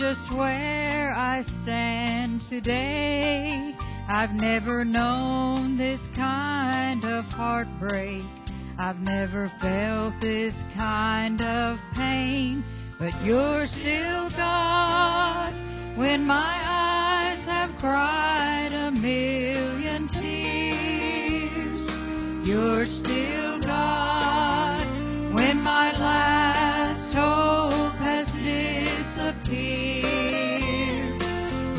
just where I stand today. I've never known this kind of heartbreak. I've never felt this kind of pain. But you're still God when my eyes have cried a million tears. You're still God when my last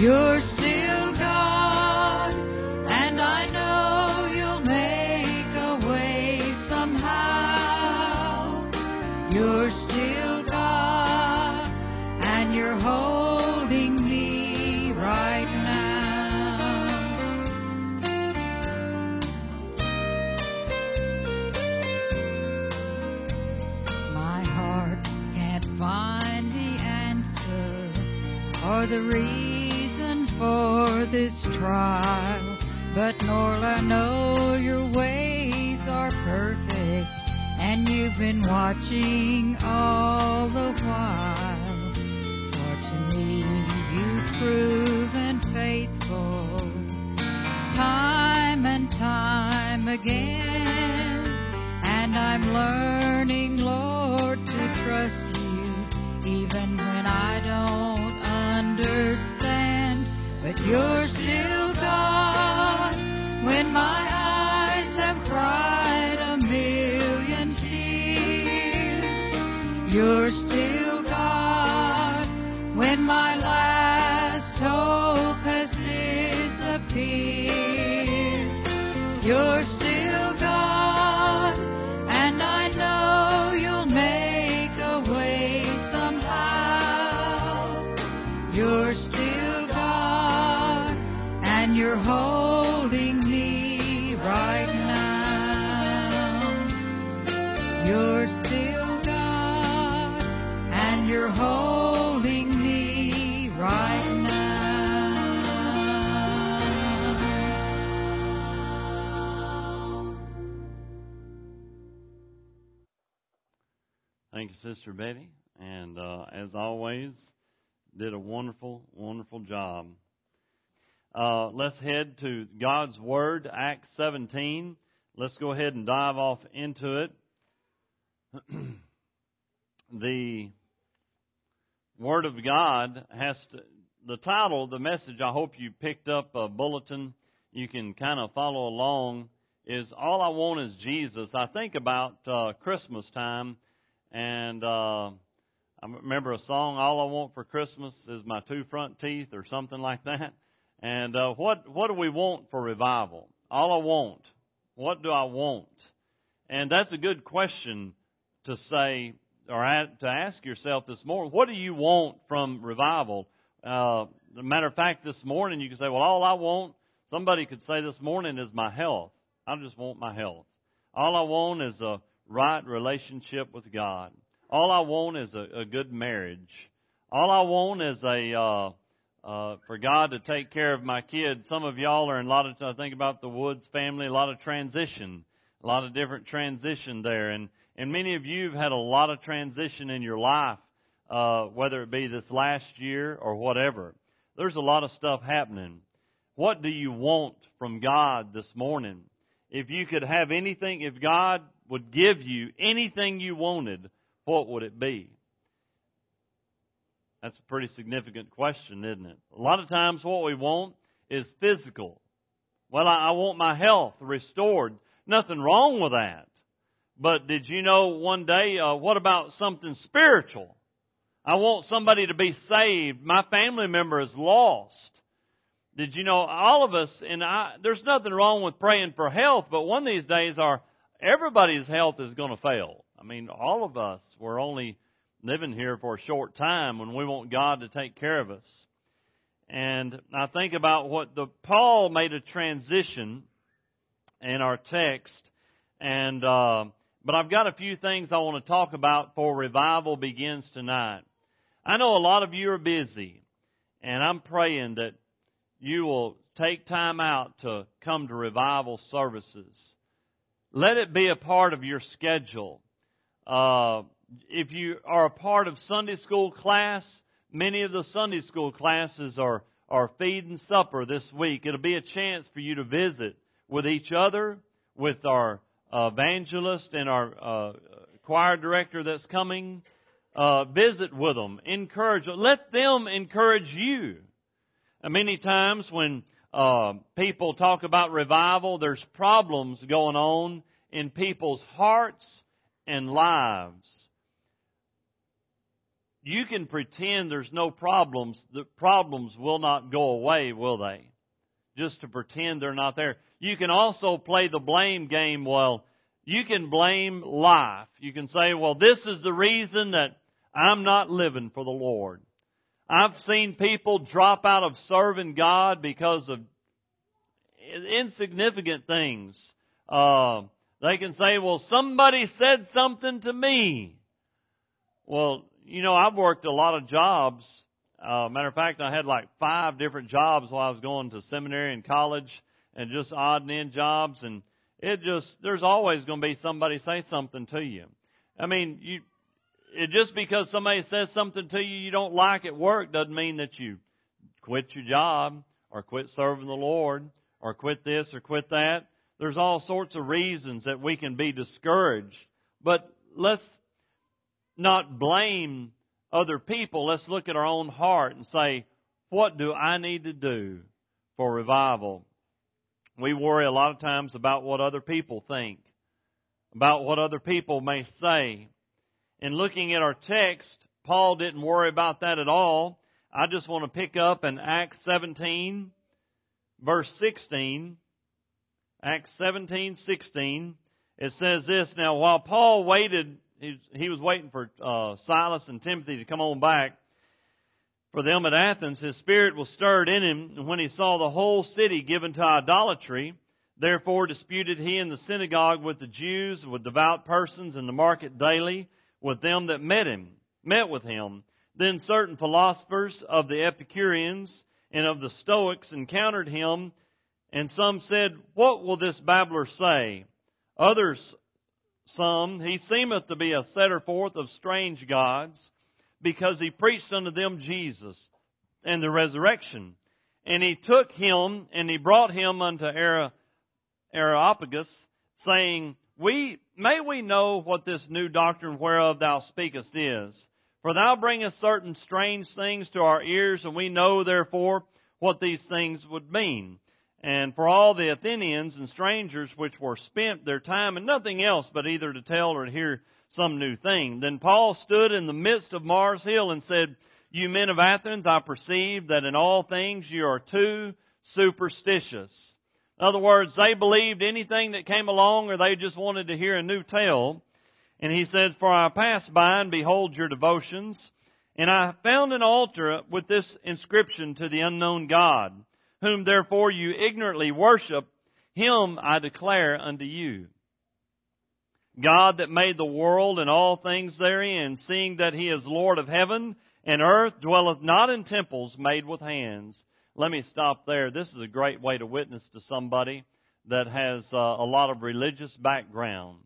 You're still God, and I know you'll make a way somehow. You're still God, and you're holding me right now. My heart can't find the answer or the reason this trial. But Lord, I know your ways are perfect, and you've been watching all Thank you, Sister Betty. And uh, as always, did a wonderful, wonderful job. Uh, let's head to God's Word, Acts 17. Let's go ahead and dive off into it. the Word of God has to, the title, the message, I hope you picked up a bulletin. You can kind of follow along. Is All I Want is Jesus. I think about uh, Christmas time, and uh, I remember a song, All I Want for Christmas is My Two Front Teeth, or something like that. And uh, what what do we want for revival? All I want. What do I want? And that's a good question to say or to ask yourself this morning. What do you want from revival? Uh, matter of fact, this morning you can say, well, all I want, somebody could say this morning is my health. I just want my health. All I want is a right relationship with God. All I want is a, a good marriage. All I want is a, uh, uh, for God to take care of my kids. Some of y'all are in a lot of, I think about the Woods family, a lot of transition, a lot of different transition there. And, and many of you have had a lot of transition in your life, uh, whether it be this last year or whatever. There's a lot of stuff happening. What do you want from God this morning? If you could have anything, if God would give you anything you wanted, what would it be? That's a pretty significant question, isn't it? A lot of times what we want is physical. Well, I, want my health restored. Nothing wrong with that. But did you know one day, uh, what about something spiritual? I want somebody to be saved. My family member is lost. Did you know all of us and I there's nothing wrong with praying for health, but one of these days our everybody's health is going to fail. I mean, all of us we're only living here for a short time when we want God to take care of us. And I think about what the Paul made a transition in our text and uh but I've got a few things I want to talk about for revival begins tonight. I know a lot of you are busy, and I'm praying that you will take time out to come to revival services. Let it be a part of your schedule. Uh, if you are a part of Sunday school class, many of the Sunday school classes are, are feed and supper this week. It'll be a chance for you to visit with each other, with our evangelist and our uh, choir director that's coming. Uh, visit with them, encourage them. Let them encourage you. And many times when uh, people talk about revival, there's problems going on in people's hearts and lives. You can pretend there's no problems. The problems will not go away, will they? Just to pretend they're not there. You can also play the blame game. Well, you can blame life. You can say, well, this is the reason that I'm not living for the Lord. I've seen people drop out of serving God because of insignificant things. Uh, they can say, well, somebody said something to me. Well, you know, I've worked a lot of jobs. Uh, matter of fact, I had like five different jobs while I was going to seminary and college and just odd and end jobs and it just, there's always going to be somebody say something to you. I mean, you, it just because somebody says something to you you don't like at work doesn't mean that you quit your job or quit serving the Lord or quit this or quit that. There's all sorts of reasons that we can be discouraged. But let's not blame other people. Let's look at our own heart and say, what do I need to do for revival? We worry a lot of times about what other people think, about what other people may say in looking at our text, Paul didn't worry about that at all. I just want to pick up in Acts 17, verse 16. Acts 17, 16. It says this, Now while Paul waited, he was waiting for uh, Silas and Timothy to come on back. For them at Athens, his spirit was stirred in him, and when he saw the whole city given to idolatry, therefore disputed he in the synagogue with the Jews, with devout persons in the market daily, with them that met him, met with him. Then certain philosophers of the Epicureans and of the Stoics encountered him, and some said, What will this babbler say? Others, some, he seemeth to be a setter forth of strange gods, because he preached unto them Jesus and the resurrection. And he took him, and he brought him unto Areopagus, saying, we, may we know what this new doctrine whereof thou speakest is. For thou bringest certain strange things to our ears, and we know therefore what these things would mean. And for all the Athenians and strangers which were spent their time in nothing else but either to tell or to hear some new thing. Then Paul stood in the midst of Mars Hill and said, You men of Athens, I perceive that in all things you are too superstitious. In other words, they believed anything that came along or they just wanted to hear a new tale. And he says, For I passed by and behold your devotions, and I found an altar with this inscription to the unknown God, whom therefore you ignorantly worship, him I declare unto you. God that made the world and all things therein, seeing that he is Lord of heaven and earth, dwelleth not in temples made with hands let me stop there. This is a great way to witness to somebody that has uh, a lot of religious background.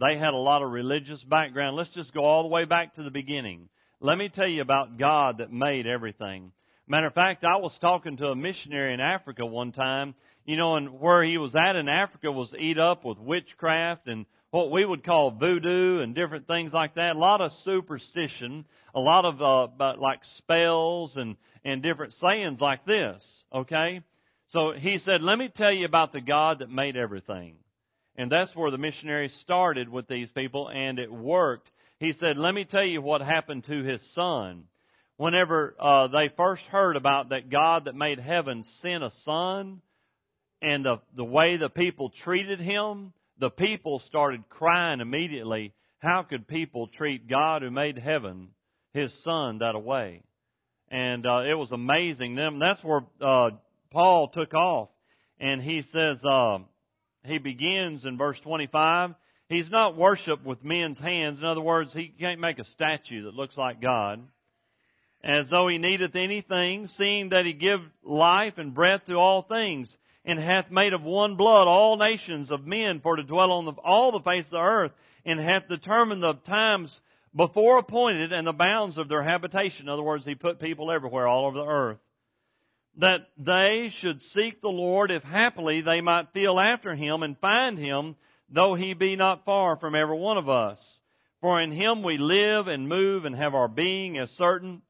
They had a lot of religious background. Let's just go all the way back to the beginning. Let me tell you about God that made everything. Matter of fact, I was talking to a missionary in Africa one time, you know, and where he was at in Africa was eat up with witchcraft and what we would call voodoo and different things like that. A lot of superstition, a lot of uh, like spells and and different sayings like this. Okay, so he said, "Let me tell you about the God that made everything," and that's where the missionary started with these people, and it worked. he said, let me tell you what happened to his son. Whenever uh, they first heard about that God that made heaven sent a son, and the, the way the people treated him, the people started crying immediately. How could people treat God who made heaven, his son, that way? And uh, it was amazing. Them that's where uh, Paul took off, and he says uh, he begins in verse 25. He's not worshipped with men's hands. In other words, he can't make a statue that looks like God as though he needeth anything, seeing that he give life and breath to all things, and hath made of one blood all nations of men for to dwell on the, all the face of the earth, and hath determined the times before appointed and the bounds of their habitation. In other words, he put people everywhere, all over the earth. That they should seek the Lord if happily they might feel after him and find him, though he be not far from every one of us. For in him we live and move and have our being as certain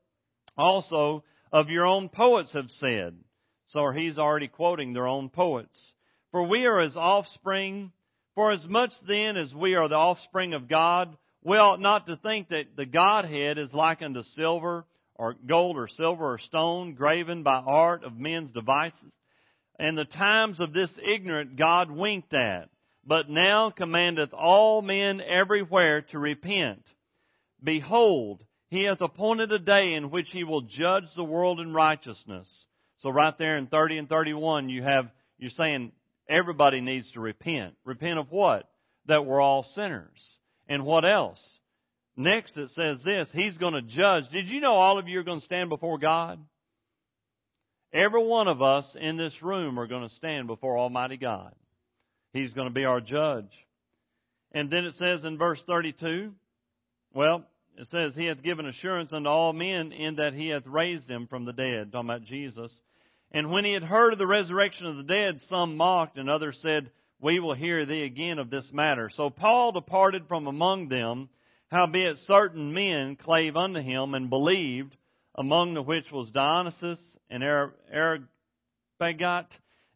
also of your own poets have said. So he's already quoting their own poets. For we are his offspring, for as much then as we are the offspring of God, we ought not to think that the Godhead is like unto silver or gold or silver or stone graven by art of men's devices. And the times of this ignorant God winked at, but now commandeth all men everywhere to repent. Behold, he hath appointed a day in which he will judge the world in righteousness. So right there in 30 and 31, you have, you're saying everybody needs to repent. Repent of what? That we're all sinners. And what else? Next it says this, He's going to judge. Did you know all of you are going to stand before God? Every one of us in this room are going to stand before Almighty God. He's going to be our judge. And then it says in verse 32, well, it says, He hath given assurance unto all men in that He hath raised him from the dead. Talking about Jesus. And when he had heard of the resurrection of the dead, some mocked, and others said, We will hear thee again of this matter. So Paul departed from among them, howbeit certain men clave unto him and believed, among the which was Dionysius and Areopagite,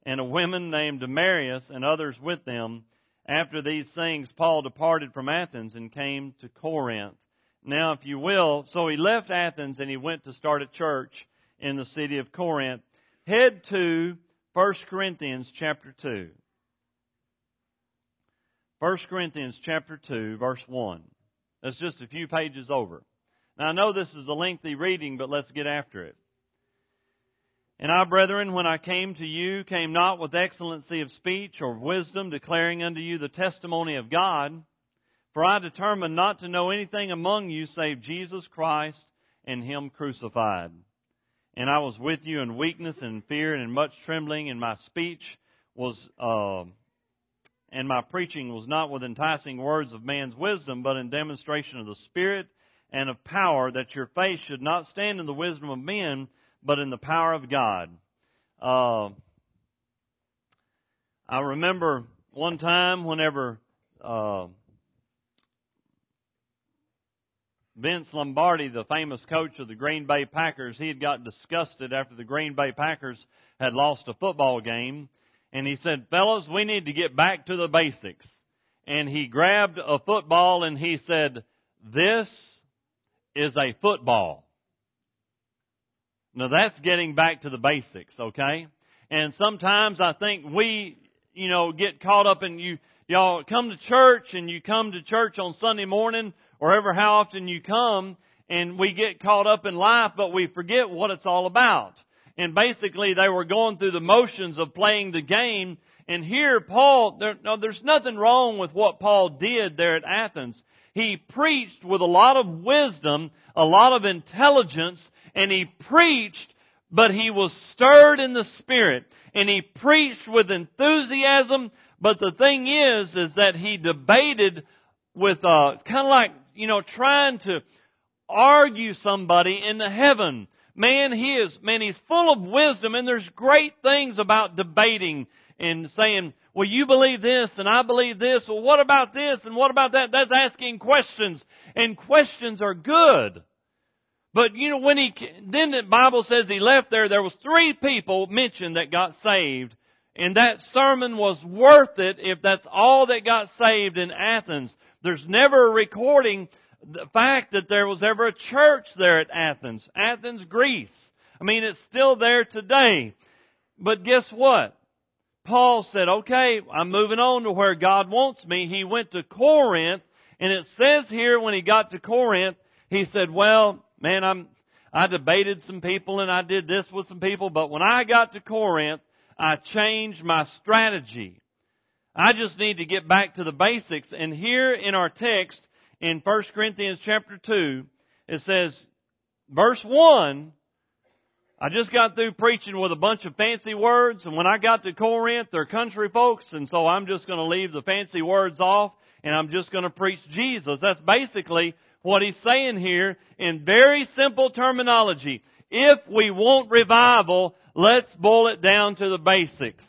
and a woman named Damaris, and others with them. After these things, Paul departed from Athens and came to Corinth. Now, if you will, so he left Athens and he went to start a church in the city of Corinth. Head to 1 Corinthians chapter 2. 1 Corinthians chapter 2, verse 1. That's just a few pages over. Now, I know this is a lengthy reading, but let's get after it. And I, brethren, when I came to you, came not with excellency of speech or wisdom, declaring unto you the testimony of God. For I determined not to know anything among you save Jesus Christ and Him crucified. And I was with you in weakness and fear and in much trembling, and my speech was, uh, and my preaching was not with enticing words of man's wisdom, but in demonstration of the Spirit and of power, that your faith should not stand in the wisdom of men, but in the power of God. Uh, I remember one time whenever uh, Vince Lombardi, the famous coach of the Green Bay Packers, he had got disgusted after the Green Bay Packers had lost a football game. And he said, fellas, we need to get back to the basics. And he grabbed a football and he said, this is a football. Now that's getting back to the basics, okay? And sometimes I think we, you know, get caught up in you, y'all come to church and you come to church on Sunday morning or ever how often you come and we get caught up in life, but we forget what it's all about. And basically they were going through the motions of playing the game. And here Paul, there, no, there's nothing wrong with what Paul did there at Athens. He preached with a lot of wisdom, a lot of intelligence, and he preached but he was stirred in the spirit and he preached with enthusiasm but the thing is is that he debated with uh kind of like you know, trying to argue somebody into heaven. Man, he is, man, he's full of wisdom and there's great things about debating and saying, well, you believe this and I believe this. Well, what about this and what about that? That's asking questions and questions are good. But you know, when he, then the Bible says he left there, there was three people mentioned that got saved. And that sermon was worth it if that's all that got saved in Athens. There's never a recording the fact that there was ever a church there at Athens. Athens, Greece. I mean, it's still there today. But guess what? Paul said, okay, I'm moving on to where God wants me. He went to Corinth, and it says here when he got to Corinth, he said, well, man, I'm, I debated some people and I did this with some people, but when I got to Corinth, I changed my strategy. I just need to get back to the basics. And here in our text, in 1 Corinthians chapter 2, it says, verse 1, I just got through preaching with a bunch of fancy words, and when I got to Corinth, they're country folks, and so I'm just going to leave the fancy words off, and I'm just going to preach Jesus. That's basically what he's saying here in very simple terminology. If we want revival, let's boil it down to the basics.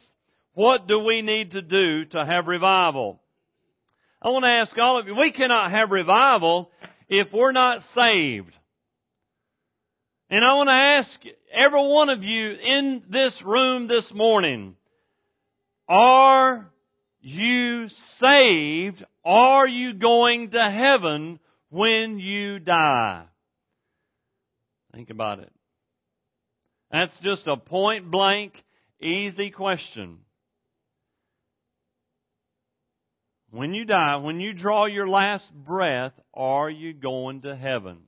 What do we need to do to have revival? I want to ask all of you, we cannot have revival if we're not saved. And I want to ask every one of you in this room this morning, are you saved? Are you going to heaven when you die? Think about it. That's just a point blank, easy question. When you die, when you draw your last breath, are you going to heaven?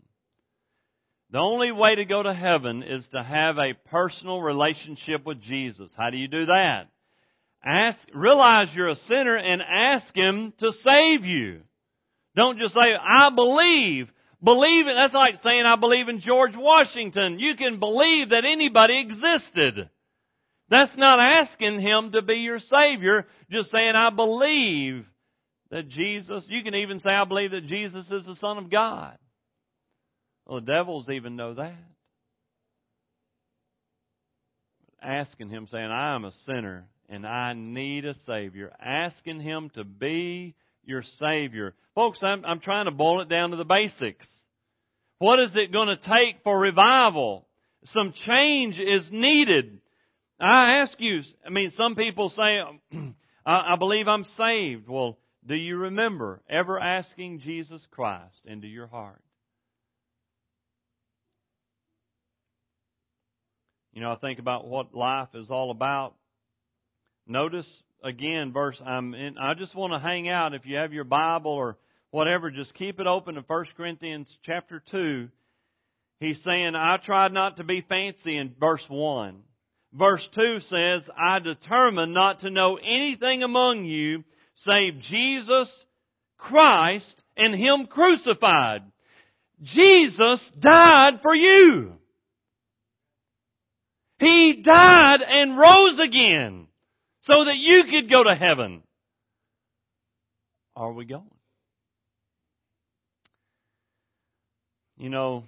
The only way to go to heaven is to have a personal relationship with Jesus. How do you do that? Ask, realize you're a sinner and ask Him to save you. Don't just say, I believe. Believe it. That's like saying, I believe in George Washington. You can believe that anybody existed. That's not asking Him to be your Savior, just saying, I believe that Jesus, you can even say, I believe that Jesus is the Son of God. Well, the devils even know that. Asking Him, saying, I am a sinner and I need a Savior. Asking Him to be your Savior. Folks, I'm, I'm trying to boil it down to the basics. What is it going to take for revival? Some change is needed. I ask you, I mean, some people say, I, I believe I'm saved. Well, do you remember ever asking Jesus Christ into your heart? You know, I think about what life is all about. Notice again, verse I'm in, I just want to hang out. If you have your Bible or whatever, just keep it open to 1 Corinthians chapter 2. He's saying, I tried not to be fancy in verse 1. Verse 2 says, I determined not to know anything among you save Jesus Christ and Him crucified. Jesus died for you. He died and rose again so that you could go to heaven. Are we going? You know,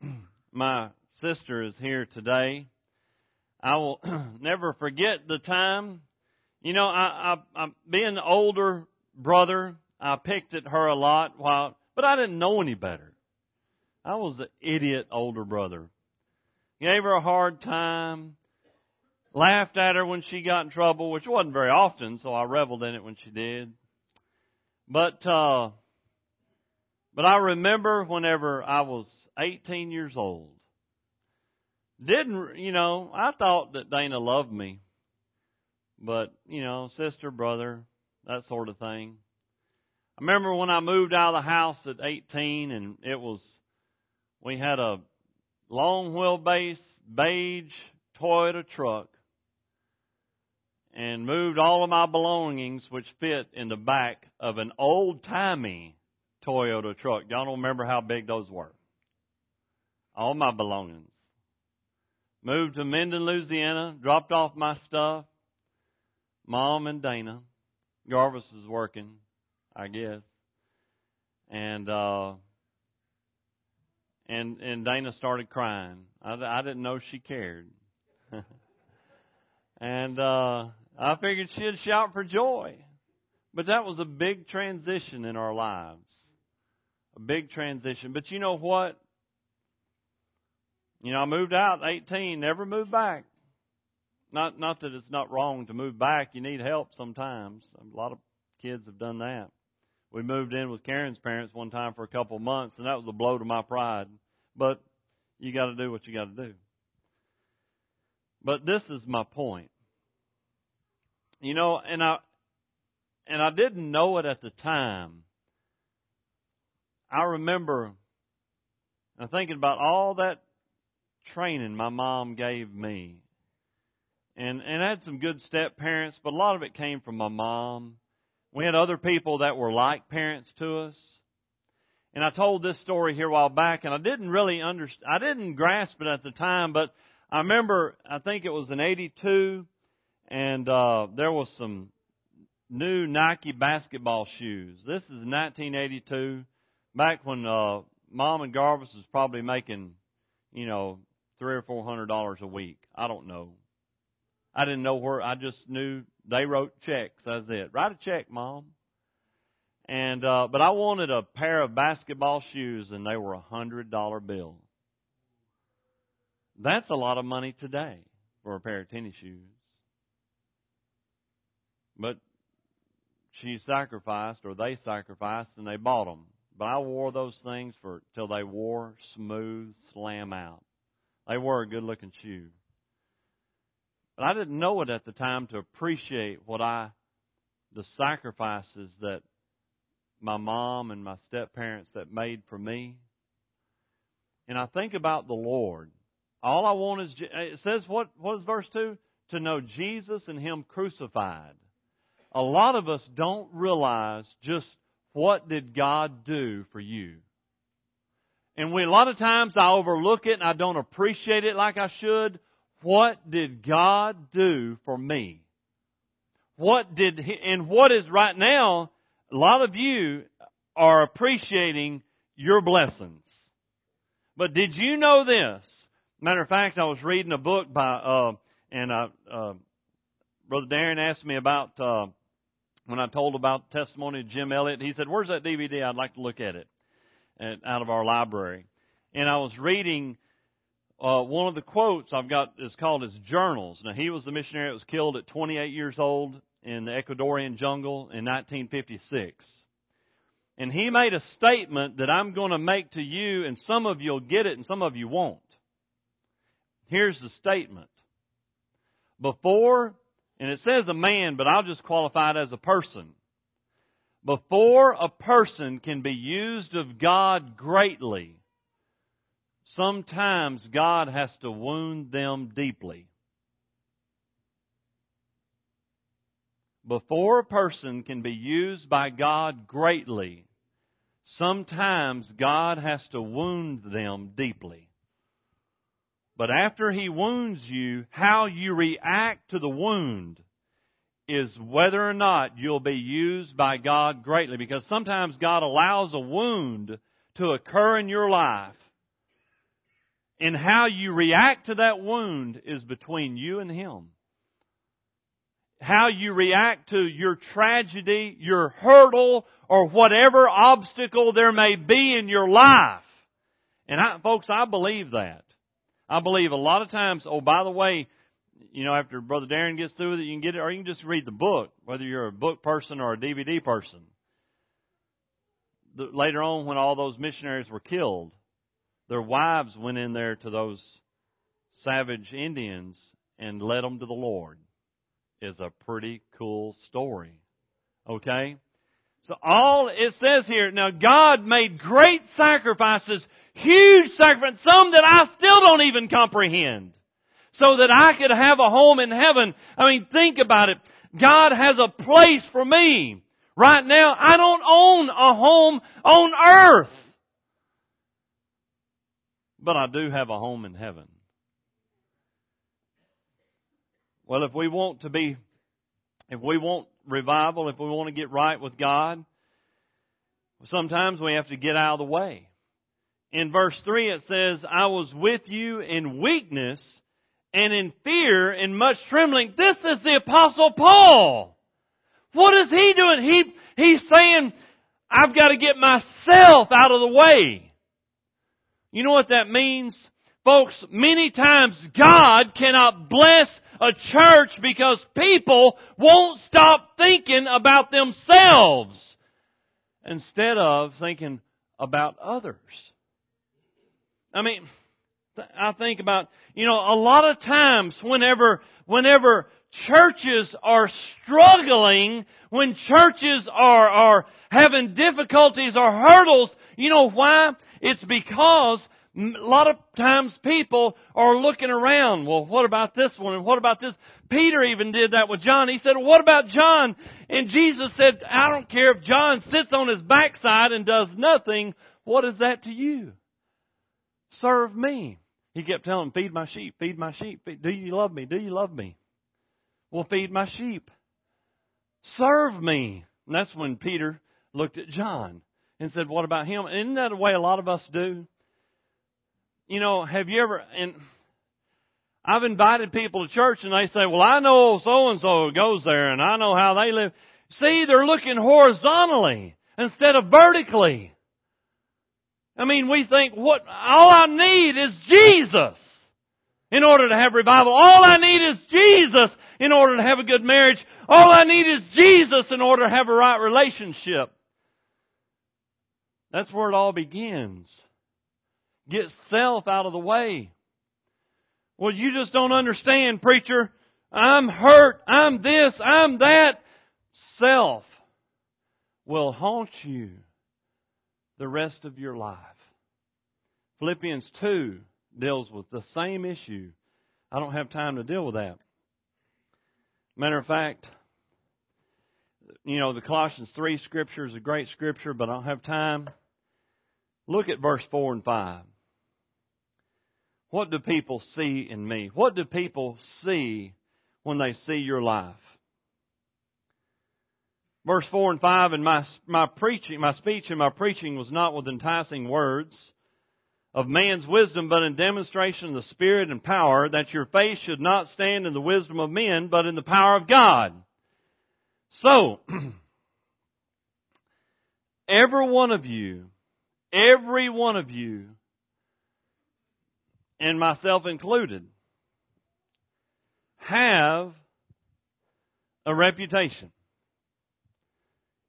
my sister is here today. I will never forget the time. You know, I, I, I being an older brother, I picked at her a lot while, but I didn't know any better. I was the idiot older brother. Gave her a hard time. Laughed at her when she got in trouble, which wasn't very often, so I reveled in it when she did. But, uh, but I remember whenever I was 18 years old, didn't, you know, I thought that Dana loved me. But, you know, sister, brother, that sort of thing. I remember when I moved out of the house at 18 and it was, we had a long wheelbase beige Toyota truck and moved all of my belongings which fit in the back of an old timey Toyota truck. Y'all don't remember how big those were. All my belongings. Moved to Minden, Louisiana, dropped off my stuff. Mom and Dana. Garvis is working. I guess. And uh, and and Dana started crying. I, I didn't know she cared. and uh, I figured she'd shout for joy. But that was a big transition in our lives. A big transition. But you know what? You know, I moved out at 18, never moved back. not not that it's not wrong to move back. You need help sometimes. A lot of kids have done that. We moved in with Karen's parents one time for a couple of months, and that was a blow to my pride. But you got to do what you got to do. But this is my point. You know, and I and I didn't know it at the time. I remember I'm thinking about all that training my mom gave me. And and I had some good step parents, but a lot of it came from my mom. We had other people that were like parents to us. And I told this story here a while back and I didn't really understand I didn't grasp it at the time, but I remember I think it was in eighty two and uh there was some new Nike basketball shoes. This is nineteen eighty two, back when uh mom and Garvis was probably making, you know, three or four hundred dollars a week. I don't know. I didn't know where. I just knew they wrote checks. That's it. Write a check, mom. And uh, but I wanted a pair of basketball shoes, and they were a hundred dollar bill. That's a lot of money today for a pair of tennis shoes. But she sacrificed, or they sacrificed, and they bought them. But I wore those things for till they wore smooth, slam out. They were a good looking shoe. But I didn't know it at the time to appreciate what I, the sacrifices that my mom and my step parents that made for me. And I think about the Lord. All I want is, uh, it says what, what is verse 2? To know Jesus and Him crucified. A lot of us don't realize just what did God do for you? And we, a lot of times I overlook it and I don't appreciate it like I should. What did God do for me? What did he, and what is right now, a lot of you are appreciating your blessings. But did you know this? Matter of fact, I was reading a book by, uh, and, uh, uh, Brother Darren asked me about, uh, when I told about testimony of Jim Elliot, he said, "Where's that DVD? I'd like to look at it." And, out of our library, and I was reading uh, one of the quotes I've got is called his journals. Now he was the missionary that was killed at 28 years old in the Ecuadorian jungle in 1956. And he made a statement that I'm going to make to you, and some of you'll get it and some of you won't. Here's the statement. Before and it says a man, but I'll just qualify it as a person. Before a person can be used of God greatly, sometimes God has to wound them deeply. Before a person can be used by God greatly, sometimes God has to wound them deeply. But after he wounds you, how you react to the wound is whether or not you'll be used by God greatly. Because sometimes God allows a wound to occur in your life. And how you react to that wound is between you and Him. How you react to your tragedy, your hurdle, or whatever obstacle there may be in your life. And I, folks, I believe that. I believe a lot of times, oh, by the way, you know, after Brother Darren gets through with it, you can get it, or you can just read the book, whether you're a book person or a DVD person. The, later on, when all those missionaries were killed, their wives went in there to those savage Indians and led them to the Lord. Is a pretty cool story. Okay? So all it says here, now God made great sacrifices huge sacrifices, some that I still don't even comprehend. So that I could have a home in heaven. I mean, think about it. God has a place for me. Right now, I don't own a home on earth. But I do have a home in heaven. Well, if we want to be, if we want revival, if we want to get right with God, sometimes we have to get out of the way in verse 3 it says, I was with you in weakness and in fear and much trembling. This is the apostle Paul. What is he doing? He, he's saying, I've got to get myself out of the way. You know what that means? Folks, many times God cannot bless a church because people won't stop thinking about themselves instead of thinking about others. I mean, I think about, you know, a lot of times whenever, whenever churches are struggling, when churches are, are having difficulties or hurdles, you know why? It's because a lot of times people are looking around. Well, what about this one? And what about this? Peter even did that with John. He said, what about John? And Jesus said, I don't care if John sits on his backside and does nothing. What is that to you? Serve me. He kept telling feed my sheep, feed my sheep. Do you love me? Do you love me? Well, feed my sheep. Serve me. And that's when Peter looked at John and said, what about him? Isn't that the way a lot of us do? You know, have you ever, and I've invited people to church and they say, well, I know so and so goes there and I know how they live. See, they're looking horizontally instead of vertically. I mean, we think what, all I need is Jesus in order to have revival. All I need is Jesus in order to have a good marriage. All I need is Jesus in order to have a right relationship. That's where it all begins. Get self out of the way. Well, you just don't understand, preacher. I'm hurt. I'm this. I'm that. Self will haunt you the rest of your life. Philippians 2 deals with the same issue. I don't have time to deal with that. Matter of fact, you know, the Colossians 3 scripture is a great scripture, but I don't have time. Look at verse 4 and 5. What do people see in me? What do people see when they see your life? Verse 4 and 5, and my, my preaching, my speech and my preaching was not with enticing words of man's wisdom, but in demonstration of the Spirit and power, that your faith should not stand in the wisdom of men, but in the power of God. So, every one of you, every one of you, and myself included, have a reputation.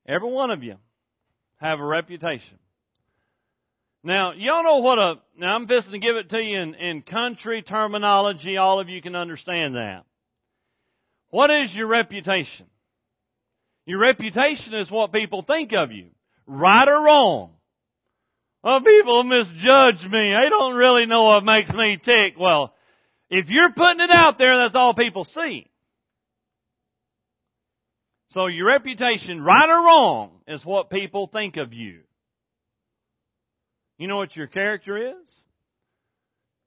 Every one of you have a reputation. Now, y'all know what a, now I'm fixing to give it to you in, in country terminology. All of you can understand that. What is your reputation? Your reputation is what people think of you. Right or wrong. Well, people misjudge me. They don't really know what makes me tick. Well, if you're putting it out there, that's all people see. So your reputation, right or wrong, is what people think of you. You know what your character is?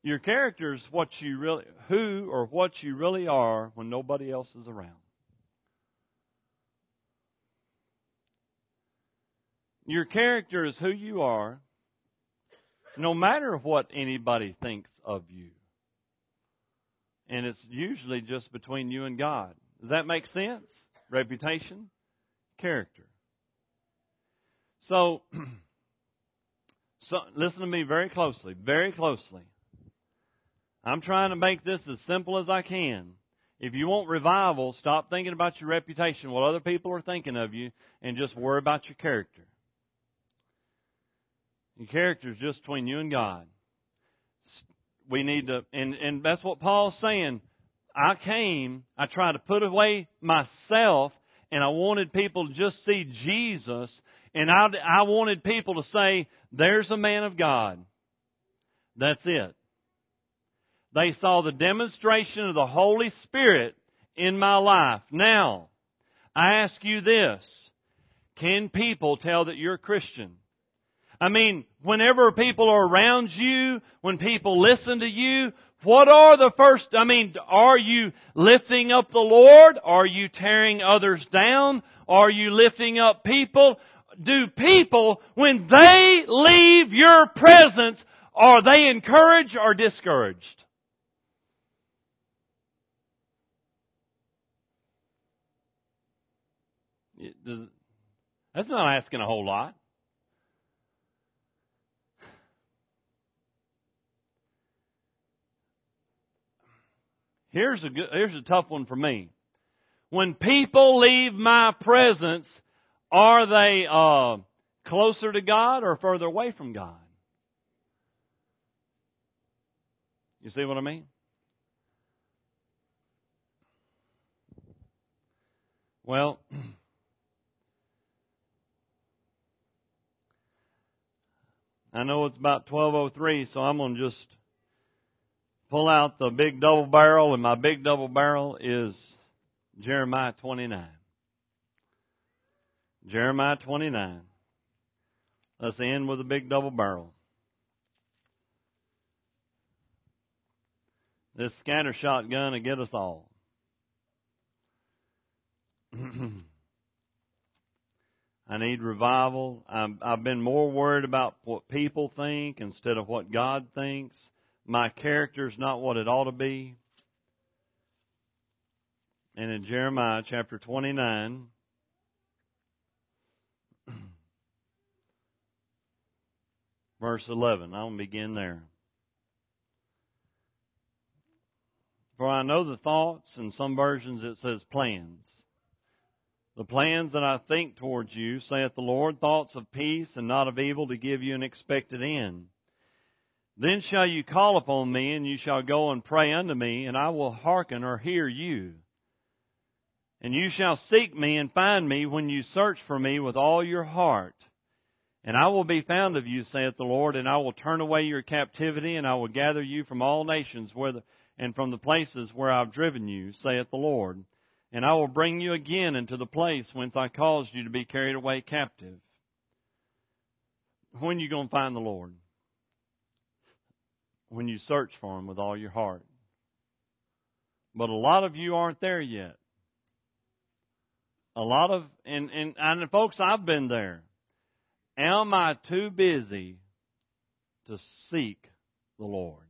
Your character is what you really, who or what you really are when nobody else is around. Your character is who you are, no matter what anybody thinks of you. And it's usually just between you and God. Does that make sense? Reputation, character. So, So, listen to me very closely, very closely. I'm trying to make this as simple as I can. If you want revival, stop thinking about your reputation, what other people are thinking of you, and just worry about your character. Your character is just between you and God. We need to, and, and that's what Paul's saying. I came, I tried to put away myself, and I wanted people to just see Jesus and I, I wanted people to say, there's a man of God. That's it. They saw the demonstration of the Holy Spirit in my life. Now, I ask you this. Can people tell that you're a Christian? I mean, whenever people are around you, when people listen to you, what are the first, I mean, are you lifting up the Lord? Are you tearing others down? Are you lifting up people? do people, when they leave your presence, are they encouraged or discouraged? That's not asking a whole lot. Here's a good, here's a tough one for me. When people leave my presence, are they uh, closer to God or further away from God? You see what I mean? Well, I know it's about 1203, so I'm going to just pull out the big double barrel, and my big double barrel is Jeremiah 29. Jeremiah 29. Let's end with a big double barrel. This scatter shotgun will get us all. I need revival. I'm, I've been more worried about what people think instead of what God thinks. My character's not what it ought to be. And in Jeremiah chapter 29, verse 11, I'll begin there. For I know the thoughts, in some versions it says plans. The plans that I think towards you, saith the Lord, thoughts of peace and not of evil to give you an expected end. Then shall you call upon me, and you shall go and pray unto me, and I will hearken or hear you. And you shall seek me and find me when you search for me with all your heart. And I will be found of you, saith the Lord, and I will turn away your captivity, and I will gather you from all nations where and from the places where I've driven you, saith the Lord and I will bring you again into the place whence I caused you to be carried away captive. When are you going to find the Lord? When you search for Him with all your heart. But a lot of you aren't there yet. A lot of, and, and, and folks, I've been there. Am I too busy to seek the Lord?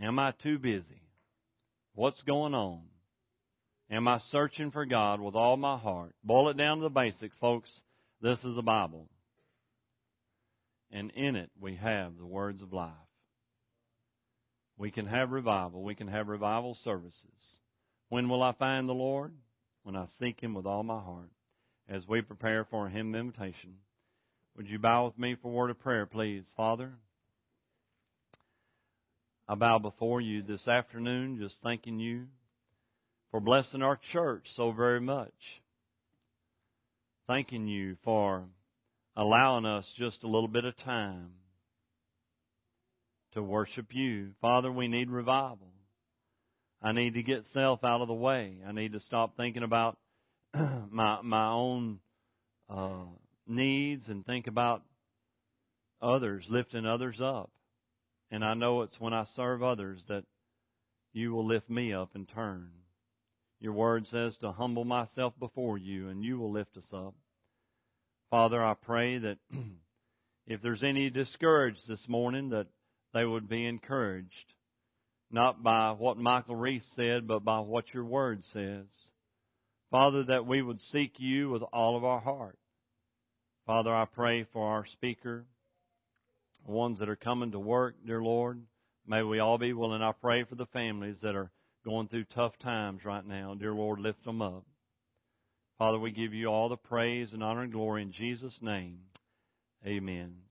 Am I too busy? What's going on? Am I searching for God with all my heart? Boil it down to the basics, folks. This is a Bible. And in it we have the words of life. We can have revival. We can have revival services. When will I find the Lord? When I seek Him with all my heart. As we prepare for a hymn invitation, would you bow with me for a word of prayer, please? Father, I bow before you this afternoon just thanking you for blessing our church so very much. Thanking you for allowing us just a little bit of time to worship you. Father, we need revival. I need to get self out of the way. I need to stop thinking about my my own uh, needs and think about others, lifting others up. And I know it's when I serve others that you will lift me up in turn. Your word says to humble myself before you, and you will lift us up. Father, I pray that if there's any discouraged this morning, that they would be encouraged, not by what Michael Reese said, but by what your word says. Father, that we would seek you with all of our heart. Father, I pray for our speaker, ones that are coming to work, dear Lord. May we all be willing. I pray for the families that are going through tough times right now. Dear Lord, lift them up. Father, we give you all the praise and honor and glory in Jesus' name. Amen.